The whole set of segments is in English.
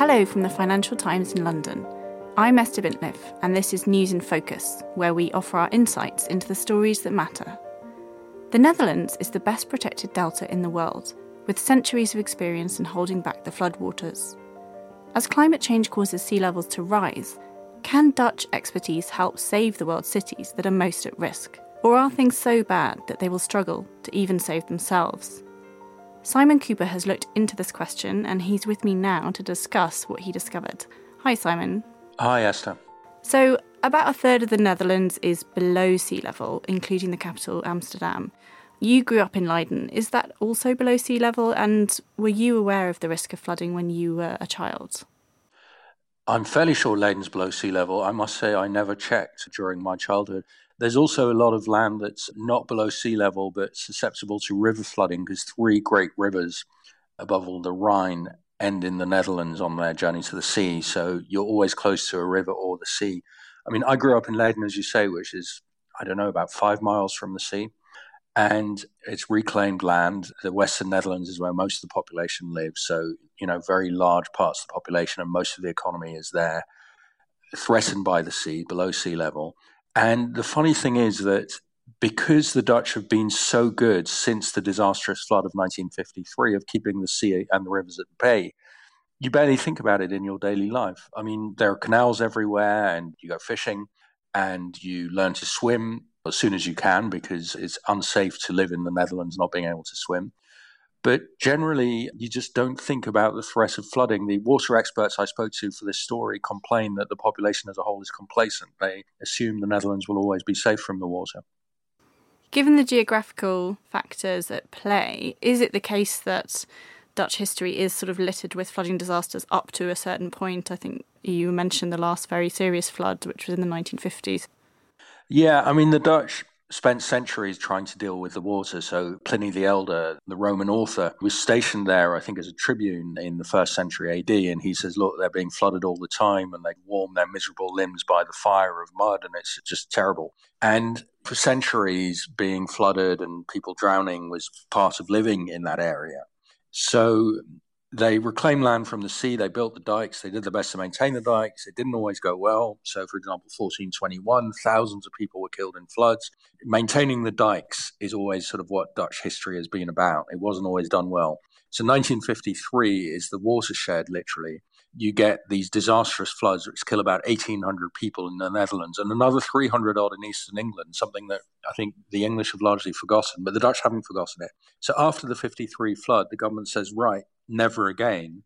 Hello from the Financial Times in London. I'm Esther Bintliff, and this is News in Focus, where we offer our insights into the stories that matter. The Netherlands is the best protected delta in the world, with centuries of experience in holding back the floodwaters. As climate change causes sea levels to rise, can Dutch expertise help save the world's cities that are most at risk? Or are things so bad that they will struggle to even save themselves? Simon Kuper has looked into this question and he's with me now to discuss what he discovered. Hi, Simon. Hi, Esther. So, about a third of the Netherlands is below sea level, including the capital, Amsterdam. You grew up in Leiden. Is that also below sea level? And were you aware of the risk of flooding when you were a child? I'm fairly sure Leiden's below sea level. I must say, I never checked during my childhood. There's also a lot of land that's not below sea level but susceptible to river flooding because three great rivers, above all the Rhine, end in the Netherlands on their journey to the sea. So you're always close to a river or the sea. I mean, I grew up in Leiden, as you say, which is, I don't know, about five miles from the sea. And it's reclaimed land. The Western Netherlands is where most of the population lives. So, you know, very large parts of the population and most of the economy is there, threatened by the sea, below sea level. And the funny thing is that because the Dutch have been so good since the disastrous flood of 1953 of keeping the sea and the rivers at bay, you barely think about it in your daily life. I mean, there are canals everywhere, and you go fishing and you learn to swim as soon as you can because it's unsafe to live in the Netherlands not being able to swim. But generally, you just don't think about the threat of flooding. The water experts I spoke to for this story complain that the population as a whole is complacent. They assume the Netherlands will always be safe from the water. Given the geographical factors at play, is it the case that Dutch history is sort of littered with flooding disasters up to a certain point? I think you mentioned the last very serious flood, which was in the 1950s. Yeah, I mean, the Dutch spent centuries trying to deal with the water. So Pliny the Elder, the Roman author, was stationed there, I think, as a tribune in the first century AD. And he says, look, they're being flooded all the time and they warm their miserable limbs by the fire of mud and it's just terrible. And for centuries, being flooded and people drowning was part of living in that area. So they reclaimed land from the sea. They built the dikes. They did their best to maintain the dikes. It didn't always go well. So, for example, 1421, thousands of people were killed in floods. Maintaining the dikes is always sort of what Dutch history has been about. It wasn't always done well. So, 1953 is the watershed, literally. You get these disastrous floods which kill about 1,800 people in the Netherlands and another 300 odd in eastern England, something that I think the English have largely forgotten, but the Dutch haven't forgotten it. So, after the 53 flood, the government says, right, never again.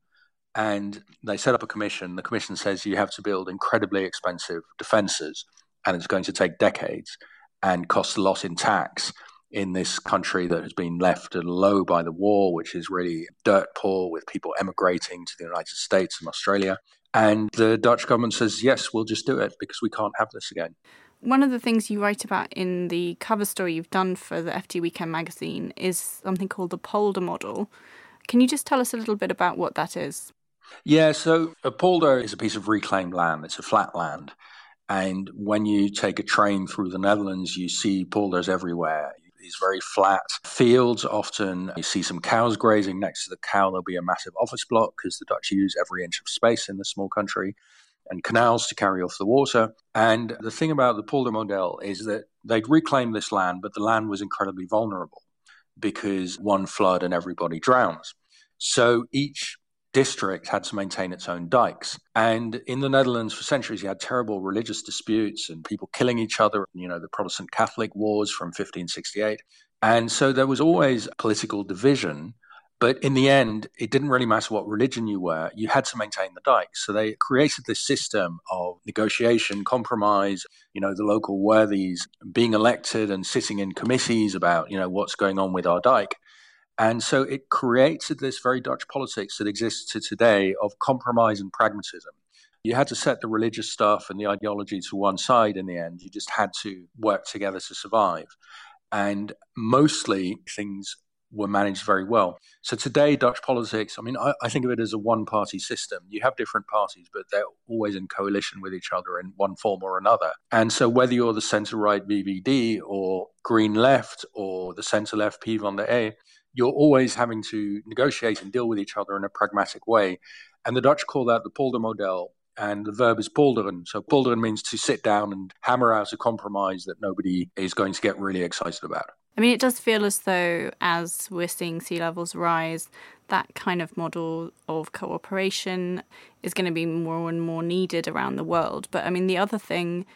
And they set up a commission. The commission says you have to build incredibly expensive defenses, and it's going to take decades and cost a lot in tax in this country that has been left low by the war, which is really dirt poor with people emigrating to the United States and Australia. And the Dutch government says, yes, we'll just do it because we can't have this again. One of the things you write about in the cover story you've done for the FT Weekend magazine is something called the Polder model, can you just tell us a little bit about what that is? Yeah, so a polder is a piece of reclaimed land. It's a flat land. And when you take a train through the Netherlands, you see polders everywhere. These very flat fields. Often you see some cows grazing. Next to the cow, there'll be a massive office block because the Dutch use every inch of space in this small country and canals to carry off the water. And the thing about the polder model is that they'd reclaimed this land, but the land was incredibly vulnerable because one flood and everybody drowns. So each district had to maintain its own dikes. And in the Netherlands, for centuries, you had terrible religious disputes and people killing each other, you know, the Protestant Catholic wars from 1568. And so there was always political division but in the end, it didn't really matter what religion you were, you had to maintain the dikes. So they created this system of negotiation, compromise, you know, the local worthies being elected and sitting in committees about, you know, what's going on with our dike. And so it created this very Dutch politics that exists to today of compromise and pragmatism. You had to set the religious stuff and the ideology to one side in the end. You just had to work together to survive. And mostly things were managed very well. So today, Dutch politics, I mean, I, I think of it as a one party system. You have different parties, but they're always in coalition with each other in one form or another. And so whether you're the centre right VVD or Green Left or the centre left P van de A, you're always having to negotiate and deal with each other in a pragmatic way. And the Dutch call that the polder model, and the verb is polderen. So polderen means to sit down and hammer out a compromise that nobody is going to get really excited about. I mean, it does feel as though, as we're seeing sea levels rise, that kind of model of cooperation is going to be more and more needed around the world. But I mean, the other thing,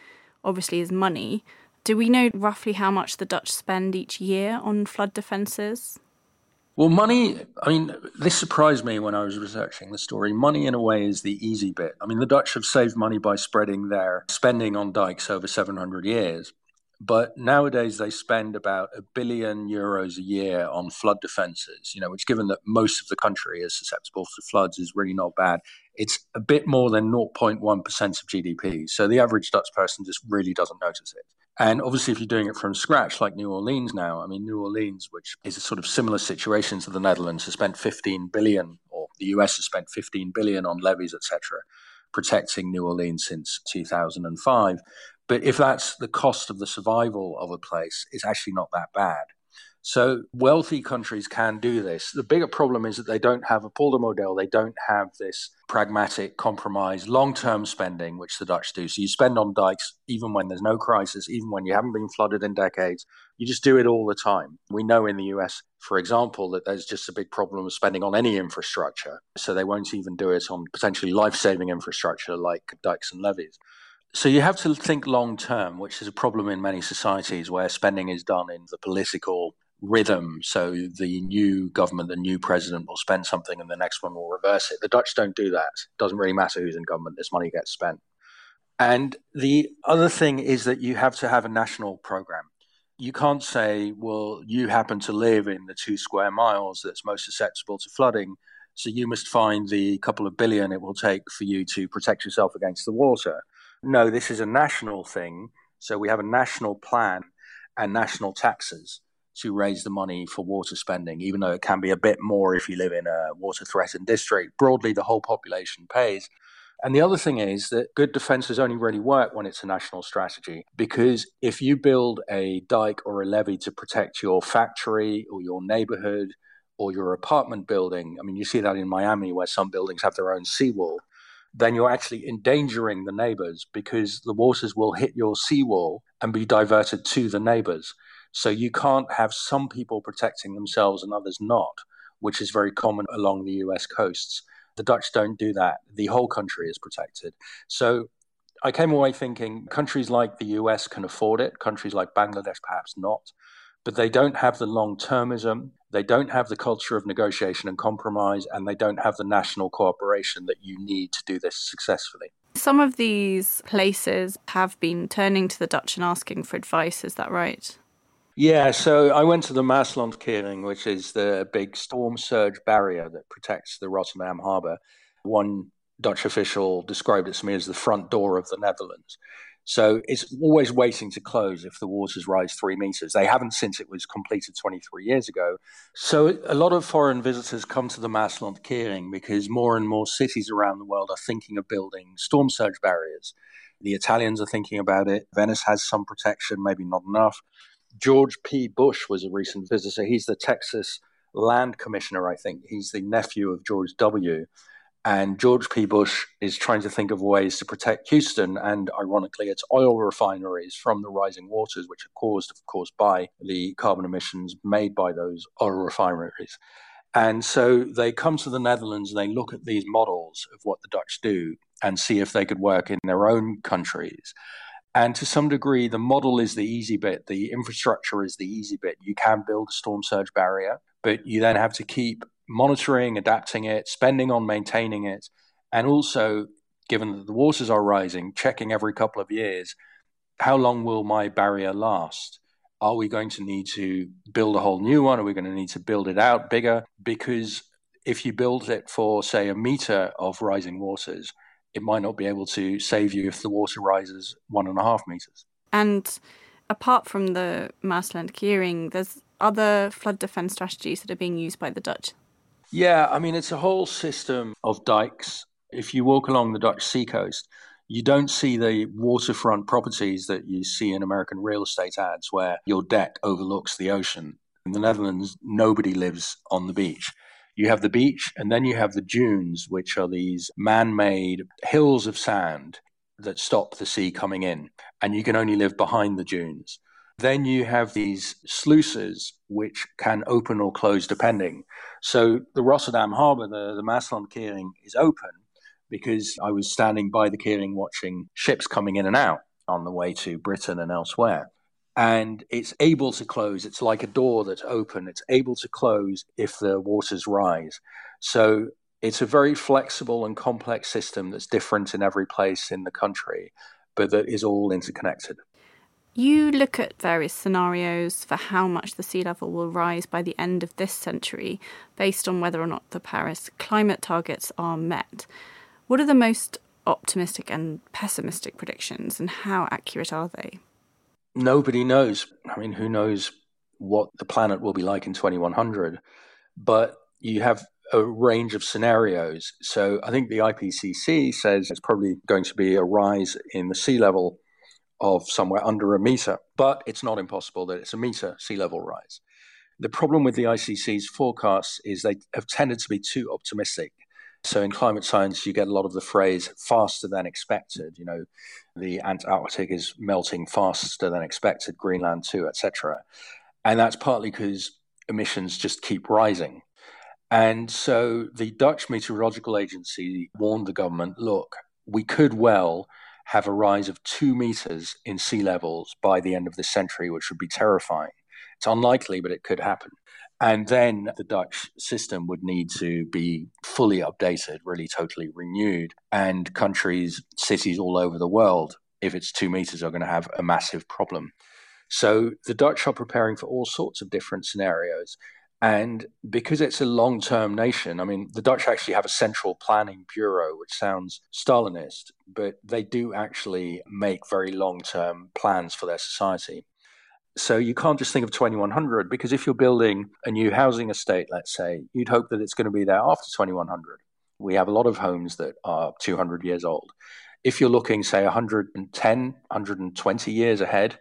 obviously, is money. Do we know roughly how much the Dutch spend each year on flood defences? Well, money, I mean, this surprised me when I was researching the story. Money, in a way, is the easy bit. I mean, the Dutch have saved money by spreading their spending on dikes over 700 years. But nowadays, they spend about a billion euros a year on flood defenses, you know, which, given that most of the country is susceptible to floods, is really not bad. It's a bit more than 0.1% of GDP. So the average Dutch person just really doesn't notice it. And obviously, if you're doing it from scratch, like New Orleans now, I mean, New Orleans, which is a sort of similar situation to the Netherlands, has spent 15 billion, or the US has spent 15 billion on levees, etc., protecting New Orleans since 2005. But if that's the cost of the survival of a place, it's actually not that bad. So wealthy countries can do this. The bigger problem is that they don't have a polder model. They don't have this pragmatic compromise, long-term spending, which the Dutch do. So you spend on dikes even when there's no crisis, even when you haven't been flooded in decades. You just do it all the time. We know in the US, for example, that there's just a big problem of spending on any infrastructure. So they won't even do it on potentially life-saving infrastructure like dikes and levees. So you have to think long term, which is a problem in many societies where spending is done in the political rhythm. So the new government, the new president will spend something and the next one will reverse it. The Dutch don't do that. It doesn't really matter who's in government, this money gets spent. And the other thing is that you have to have a national program. You can't say, well, you happen to live in the two square miles that's most susceptible to flooding. So you must find the couple of billion it will take for you to protect yourself against the water. No, this is a national thing. So we have a national plan and national taxes to raise the money for water spending, even though it can be a bit more if you live in a water threatened district. Broadly, the whole population pays. And the other thing is that good defenses only really work when it's a national strategy. Because if you build a dike or a levee to protect your factory or your neighborhood or your apartment building, I mean, you see that in Miami where some buildings have their own seawall, then you're actually endangering the neighbors because the waters will hit your seawall and be diverted to the neighbors. So you can't have some people protecting themselves and others not, which is very common along the US coasts. The Dutch don't do that. The whole country is protected. So I came away thinking countries like the US can afford it, countries like Bangladesh perhaps not, but they don't have the long termism, they don't have the culture of negotiation and compromise, and they don't have the national cooperation that you need to do this successfully. Some of these places have been turning to the Dutch and asking for advice, is that right? Yeah, so I went to the Maeslantkering, which is the big storm surge barrier that protects the Rotterdam harbour. One Dutch official described it to me as the front door of the Netherlands. So it's always waiting to close if the waters rise three meters. They haven't since it was completed 23 years ago. So a lot of foreign visitors come to the Maeslantkering because more and more cities around the world are thinking of building storm surge barriers. The Italians are thinking about it. Venice has some protection, maybe not enough. George P. Bush was a recent visitor. He's the Texas land commissioner, I think. He's the nephew of George W. And George P. Bush is trying to think of ways to protect Houston and, ironically, its oil refineries from the rising waters, which are caused, of course, by the carbon emissions made by those oil refineries. And so they come to the Netherlands and they look at these models of what the Dutch do and see if they could work in their own countries. And to some degree, the model is the easy bit. The infrastructure is the easy bit. You can build a storm surge barrier, but you then have to keep monitoring, adapting it, spending on maintaining it, and also, given that the waters are rising, checking every couple of years how long will my barrier last? Are we going to need to build a whole new one? Are we going to need to build it out bigger? Because if you build it for, say, a meter of rising waters, it might not be able to save you if the water rises one and a half meters. And apart from the Maeslantkering, there's other flood defense strategies that are being used by the Dutch. Yeah, I mean, it's a whole system of dikes. If you walk along the Dutch seacoast, you don't see the waterfront properties that you see in American real estate ads where your deck overlooks the ocean. In the Netherlands, nobody lives on the beach. You have the beach, and then you have the dunes, which are these man made hills of sand that stop the sea coming in, and you can only live behind the dunes. Then you have these sluices which can open or close depending. So the Rotterdam harbour, the, the Kering, is open because I was standing by the Kering watching ships coming in and out on the way to Britain and elsewhere. And it's able to close. It's like a door that's open. It's able to close if the waters rise. So it's a very flexible and complex system that's different in every place in the country, but that is all interconnected. You look at various scenarios for how much the sea level will rise by the end of this century based on whether or not the Paris climate targets are met. What are the most optimistic and pessimistic predictions, and how accurate are they? Nobody knows. I mean, who knows what the planet will be like in 2100? But you have a range of scenarios. So I think the IPCC says it's probably going to be a rise in the sea level of somewhere under a meter, but it's not impossible that it's a meter sea level rise. The problem with the IPCC's forecasts is they have tended to be too optimistic. So in climate science, you get a lot of the phrase faster than expected. You know, the Antarctic is melting faster than expected, Greenland too, etc. And that's partly because emissions just keep rising. And so the Dutch Meteorological Agency warned the government look, we could well have a rise of two meters in sea levels by the end of this century, which would be terrifying. It's unlikely, but it could happen. And then the Dutch system would need to be fully updated, really totally renewed. And countries, cities all over the world, if it's two meters, are going to have a massive problem. So the Dutch are preparing for all sorts of different scenarios. And because it's a long term nation, I mean, the Dutch actually have a central planning bureau, which sounds Stalinist, but they do actually make very long term plans for their society. So you can't just think of 2100 because if you're building a new housing estate, let's say, you'd hope that it's going to be there after 2100. We have a lot of homes that are 200 years old. If you're looking, say, 110, 120 years ahead,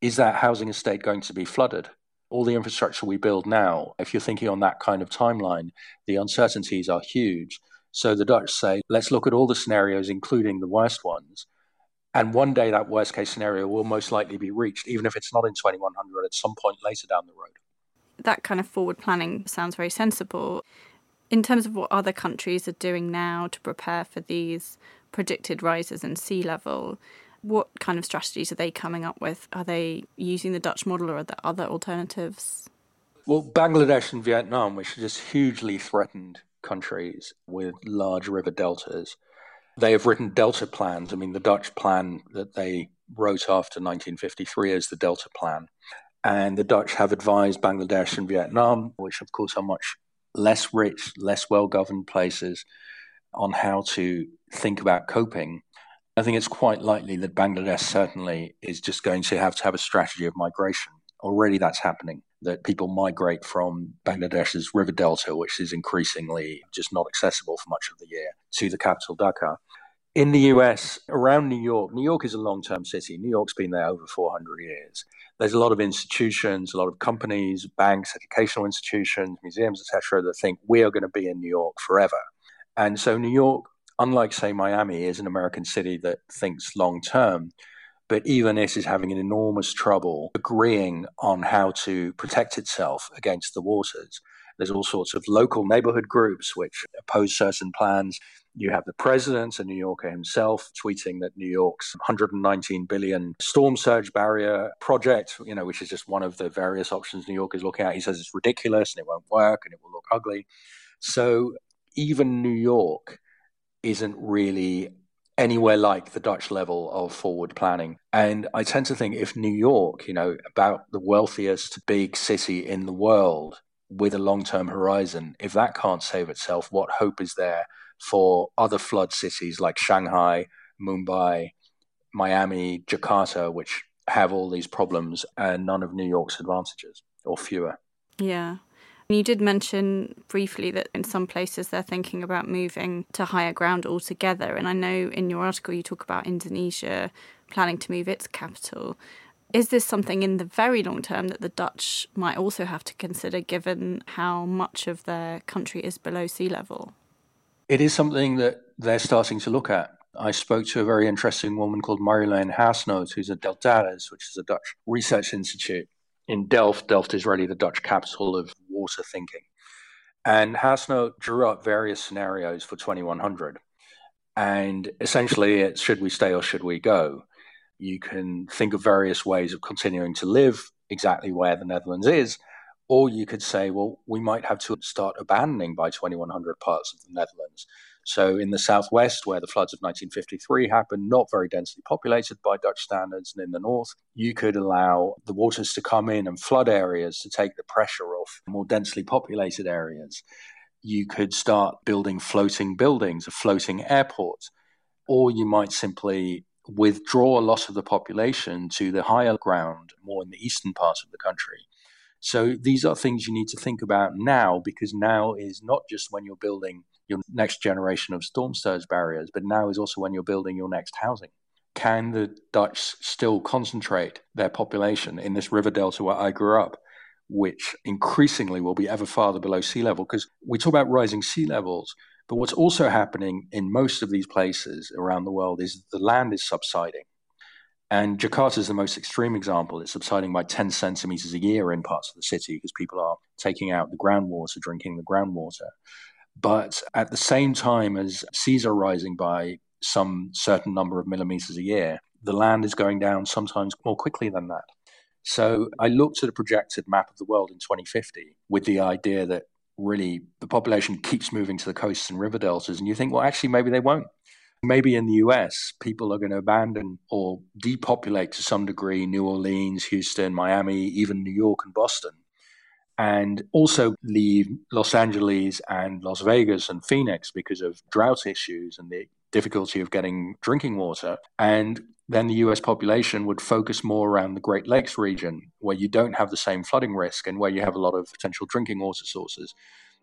is that housing estate going to be flooded? All the infrastructure we build now, if you're thinking on that kind of timeline, the uncertainties are huge. So the Dutch say, let's look at all the scenarios, including the worst ones. And one day that worst case scenario will most likely be reached, even if it's not in 2100 at some point later down the road. That kind of forward planning sounds very sensible. In terms of what other countries are doing now to prepare for these predicted rises in sea level, what kind of strategies are they coming up with? Are they using the Dutch model or are there other alternatives? Well, Bangladesh and Vietnam, which are just hugely threatened countries with large river deltas, they have written delta plans. I mean, the Dutch plan that they wrote after 1953 is the delta plan. And the Dutch have advised Bangladesh and Vietnam, which of course are much less rich, less well governed places, on how to think about coping I think it's quite likely that Bangladesh certainly is just going to have to have a strategy of migration. Already that's happening, that people migrate from Bangladesh's river delta, which is increasingly just not accessible for much of the year, to the capital, Dhaka. In the US, around New York, New York is a long term city. New York's been there over 400 years. There's a lot of institutions, a lot of companies, banks, educational institutions, museums, etc., that think we are going to be in New York forever. And so New York unlike, say, Miami, is an American city that thinks long term, but even is having an enormous trouble agreeing on how to protect itself against the waters. There's all sorts of local neighborhood groups which oppose certain plans. You have the president, a New Yorker himself, tweeting that New York's 119 billion storm surge barrier project, you know, which is just one of the various options New York is looking at. He says it's ridiculous and it won't work and it will look ugly. So even New York isn't really anywhere like the Dutch level of forward planning. And I tend to think if New York, you know, about the wealthiest big city in the world with a long term horizon, if that can't save itself, what hope is there for other flood cities like Shanghai, Mumbai, Miami, Jakarta, which have all these problems and none of New York's advantages or fewer? Yeah. You did mention briefly that in some places they're thinking about moving to higher ground altogether. And I know in your article you talk about Indonesia planning to move its capital. Is this something in the very long term that the Dutch might also have to consider given how much of their country is below sea level? It is something that they're starting to look at. I spoke to a very interesting woman called Marjolein Haasnoot, who's at Deltares, which is a Dutch research institute in Delft. Delft is really the Dutch capital of water thinking. And Haasnoot drew up various scenarios for 2100. And essentially, it's should we stay or should we go? You can think of various ways of continuing to live exactly where the Netherlands is, or you could say, well, we might have to start abandoning by 2100 parts of the Netherlands. So, in the southwest, where the floods of 1953 happened, not very densely populated by Dutch standards, and in the north, you could allow the waters to come in and flood areas to take the pressure off more densely populated areas. You could start building floating buildings, a floating airport, or you might simply withdraw a lot of the population to the higher ground, more in the eastern part of the country. So these are things you need to think about now because now is not just when you're building your next generation of storm surge barriers, but now is also when you're building your next housing. Can the Dutch still concentrate their population in this river delta where I grew up, which increasingly will be ever farther below sea level? Because we talk about rising sea levels, but what's also happening in most of these places around the world is the land is subsiding. And Jakarta is the most extreme example. It's subsiding by 10 centimeters a year in parts of the city because people are taking out the groundwater, drinking the groundwater. But at the same time as seas are rising by some certain number of millimeters a year, the land is going down sometimes more quickly than that. So I looked at a projected map of the world in 2050 with the idea that really the population keeps moving to the coasts and river deltas. And you think, well, actually, maybe they won't. Maybe in the US, people are going to abandon or depopulate to some degree New Orleans, Houston, Miami, even New York and Boston, and also leave Los Angeles and Las Vegas and Phoenix because of drought issues and the difficulty of getting drinking water. And then the US population would focus more around the Great Lakes region, where you don't have the same flooding risk and where you have a lot of potential drinking water sources.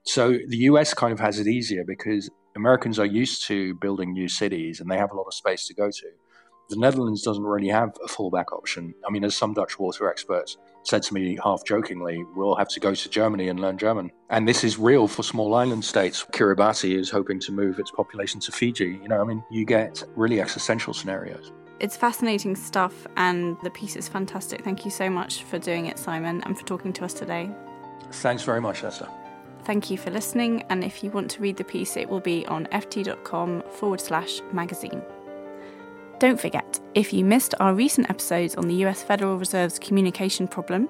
So the US kind of has it easier because Americans are used to building new cities and they have a lot of space to go to. The Netherlands doesn't really have a fallback option. I mean, as some Dutch water experts said to me half jokingly, we'll have to go to Germany and learn German. And this is real for small island states. Kiribati is hoping to move its population to Fiji. You know, I mean, you get really existential scenarios. It's fascinating stuff, and the piece is fantastic. Thank you so much for doing it, Simon, and for talking to us today. Thanks very much, Esther. Thank you for listening, and if you want to read the piece, it will be on ft.com forward slash magazine. Don't forget, if you missed our recent episodes on the US Federal Reserve's communication problem,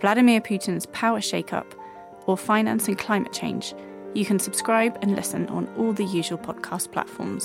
Vladimir Putin's power shakeup, or finance and climate change, you can subscribe and listen on all the usual podcast platforms.